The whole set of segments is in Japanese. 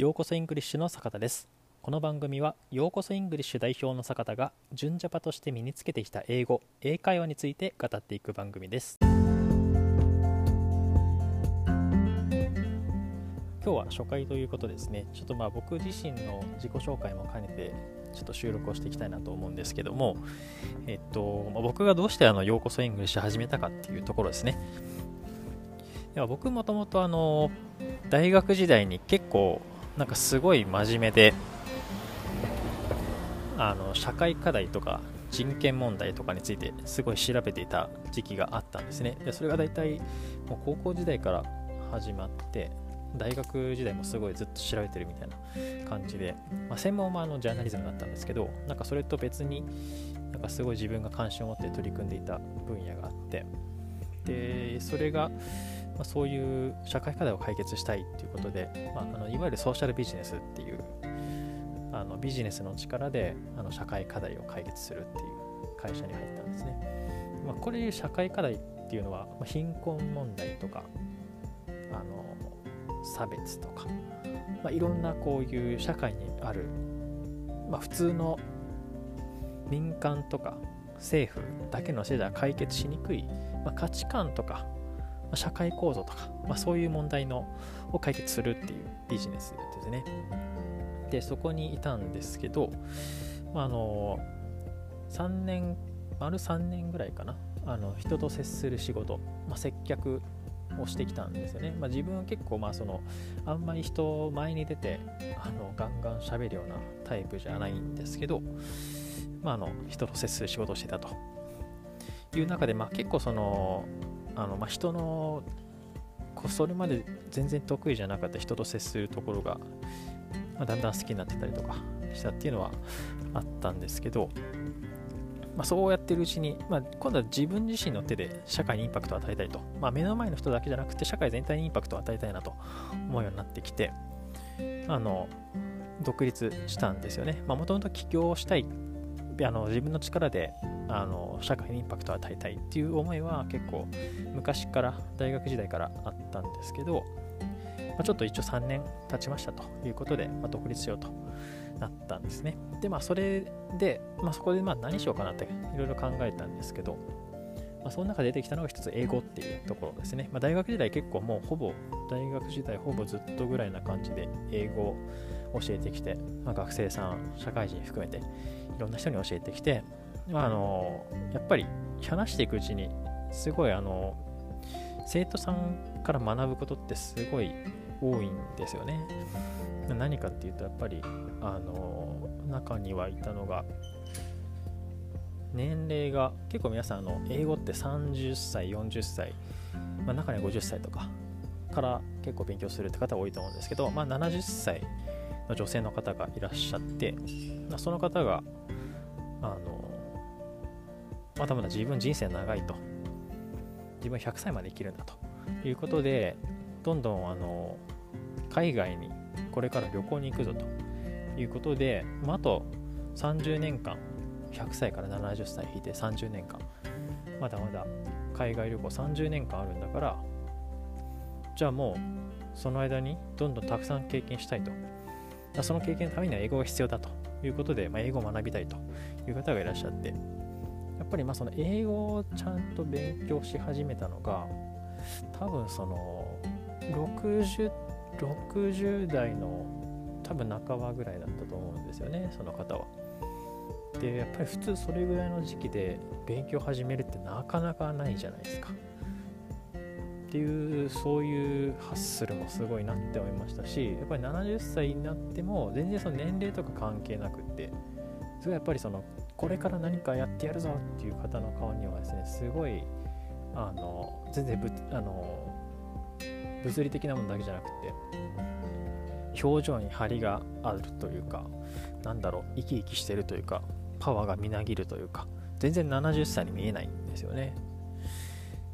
ようこそイングリッシュの坂田ですこの番組はようこそイングリッシュ代表の坂田が純ジャパとして身につけてきた英語英会話について語っていく番組です今日は初回ということですねちょっとまあ僕自身の自己紹介も兼ねてちょっと収録をしていきたいなと思うんですけども、えっと、まあ僕がどうしてあの、ようこそイングリッシュ始めたかっていうところですね。では僕もともとあの、大学時代に結構なんかすごい真面目であの社会課題とか人権問題とかについてすごい調べていた時期があったんですね。でそれが大体もう高校時代から始まって大学時代もすごいずっと調べてるみたいな感じで、まあ、専門はあのジャーナリズムだったんですけどなんかそれと別になんかすごい自分が関心を持って取り組んでいた分野があってでそれがまあ、そういう社会課題を解決したいということで、まあ、あのいわゆるソーシャルビジネスっていうあのビジネスの力であの社会課題を解決するっていう会社に入ったんですね。まあ、これ社会課題っていうのは、ま、貧困問題とかあの差別とか、ま、いろんなこういう社会にある、ま、普通の民間とか政府だけのせいでは解決しにくい、ま、価値観とか社会構造とか、まあ、そういう問題のを解決するっていうビジネスですね。で、そこにいたんですけど、まあ、あの3年、丸3年ぐらいかな、あの人と接する仕事、まあ、接客をしてきたんですよね。まあ、自分は結構まあそのあんまり人前に出てあのガンガン喋るようなタイプじゃないんですけど、まあ、あの人と接する仕事をしてたという中で、まあ、結構そのあの、まあ、人のそれまで全然得意じゃなかった人と接するところが、まあ、だんだん好きになってたりとかしたっていうのはあったんですけど、まあ、そうやってるうちに、まあ、今度は自分自身の手で社会にインパクトを与えたいと、まあ、目の前の人だけじゃなくて社会全体にインパクトを与えたいなと思うようになってきてあの独立したんですよね。もともと起業したいあの自分の力であの社会にインパクトを与えたいっていう思いは結構昔から大学時代からあったんですけど、まあ、ちょっと一応3年経ちましたということで、まあ、独立しようとなったんですね。でまあそれで、まあ、そこでまあ何しようかなっていろいろ考えたんですけど、まあ、その中で出てきたのが一つ英語っていうところですね、まあ、大学時代結構もうほぼ大学時代ほぼずっとぐらいな感じで英語を教えてきて、まあ、学生さん社会人含めていろんな人に教えてきてあのやっぱり話していくうちにすごいあの生徒さんから学ぶことってすごい多いんですよね。何かっていうとやっぱりあの中にはいたのが年齢が結構皆さんあの英語って30歳40歳、まあ、中には50歳とかから結構勉強するって方多いと思うんですけど、まあ、70歳の女性の方がいらっしゃって、その方があのまだまだ自分人生長いと。自分100歳まで生きるんだと。いうことでどんどんあの海外にこれから旅行に行くぞと。いうことで、まあ、あと30年間100歳から70歳引いて30年間まだまだ海外旅行30年間あるんだからじゃあもうその間にどんどんたくさん経験したいと。その経験のためには英語が必要だということで、まあ、英語を学びたいという方がいらっしゃってやっぱりまあその英語をちゃんと勉強し始めたのが多分その 60, 60代の多分半ばぐらいだったと思うんですよねその方は。でやっぱり普通それぐらいの時期で勉強始めるってなかなかないじゃないですか。っていうそういうハッスルもすごいなって思いましたしやっぱり70歳になっても全然その年齢とか関係なくってすごいやっぱりそのこれから何かやってやるぞっていう方の顔にはですねすごいあの全然ぶあの物理的なものだけじゃなくて表情に張りがあるというかなんだろう生き生きしてるというかパワーがみなぎるというか全然70歳に見えないんですよね。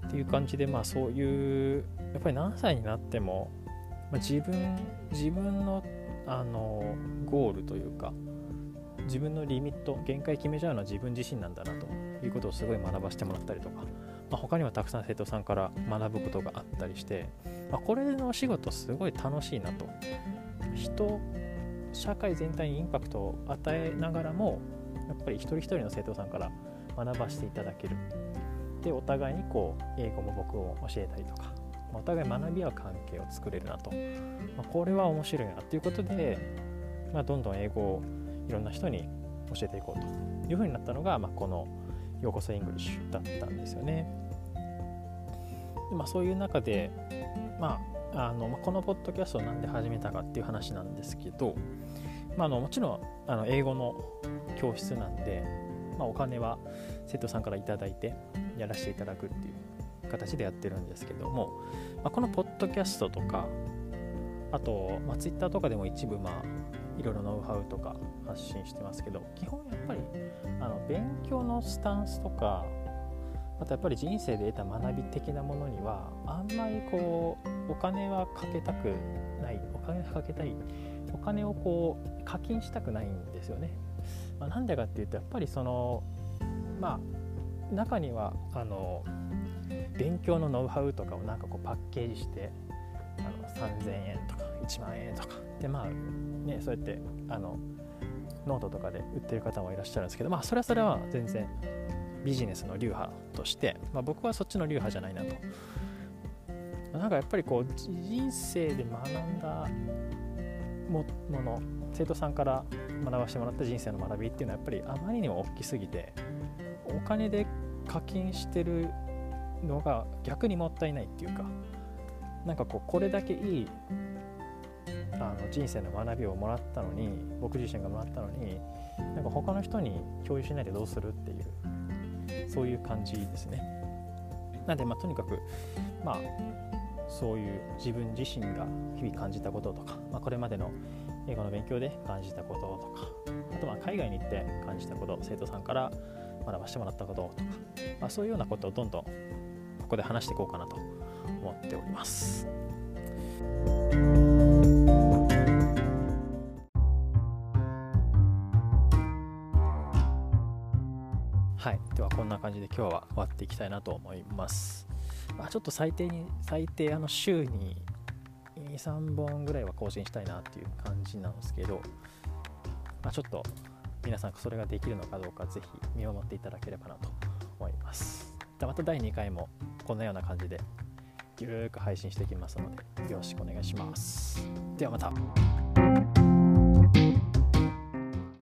っていう感じでまあそういうやっぱり何歳になっても、まあ、自分自分のあのゴールというか自分のリミット限界決めちゃうのは自分自身なんだなということをすごい学ばせてもらったりとか、まあ、他にはたくさん生徒さんから学ぶことがあったりして、まあ、これのお仕事すごい楽しいなと。人社会全体にインパクトを与えながらもやっぱり一人一人の生徒さんから学ばせていただける。でお互いにこう英語も僕を教えたりとかお互い学び合う関係を作れるなと、まあ、これは面白いなということで、まあ、どんどん英語をいろんな人に教えていこうというふうになったのが、まあ、この「ようこそイングリッシュ」だったんですよね。でまあ、そういう中で、まああのまあ、このポッドキャストを何で始めたかっていう話なんですけど、まあ、あのもちろんあの英語の教室なんで、まあ、お金は生徒さんから頂いてやらせていただくっていう形でやってるんですけども、まあ、このポッドキャストとかあと、まあ、Twitter とかでも一部まあいろいろノウハウとか発信してますけど基本やっぱりあの勉強のスタンスとかあとやっぱり人生で得た学び的なものにはあんまりこうお金はかけたくないお金はかけたいお金をこう課金したくないんですよね。まあ、なんでかっていうとやっぱりそのまあ中にはあの勉強のノウハウとかをなんかこうパッケージしてあの3000円とか1万円とかでまあねそうやってあのノートとかで売ってる方もいらっしゃるんですけどまあそれはそれは全然ビジネスの流派として、まあ、僕はそっちの流派じゃないなと。なんかやっぱりこう人生で学んだもの生徒さんから学ばせてもらった人生の学びっていうのはやっぱりあまりにも大きすぎてお金で課金してるのが逆にもったいないっていうかなんかこうこれだけいいあの人生の学びをもらったのに僕自身がもらったのになんか他の人に共有しないでどうするっていうそういう感じですね。なんでまあとにかくまあそういう自分自身が日々感じたこととか、まあ、これまでの英語の勉強で感じたこととかあとは海外に行って感じたこと生徒さんから学ばせてもらったこととか、まあ、そういうようなことをどんどんここで話していこうかなと思っております。はい、ではこんな感じで今日は終わっていきたいなと思います。まあ、ちょっと最低に最低あの週に23本ぐらいは更新したいなっていう感じなんですけど、まあ、ちょっと皆さんそれができるのかどうかぜひ見守っていただければなと思います。じゃまた第2回もこんなような感じでゆるく配信していきますのでよろしくお願いします。ではまた。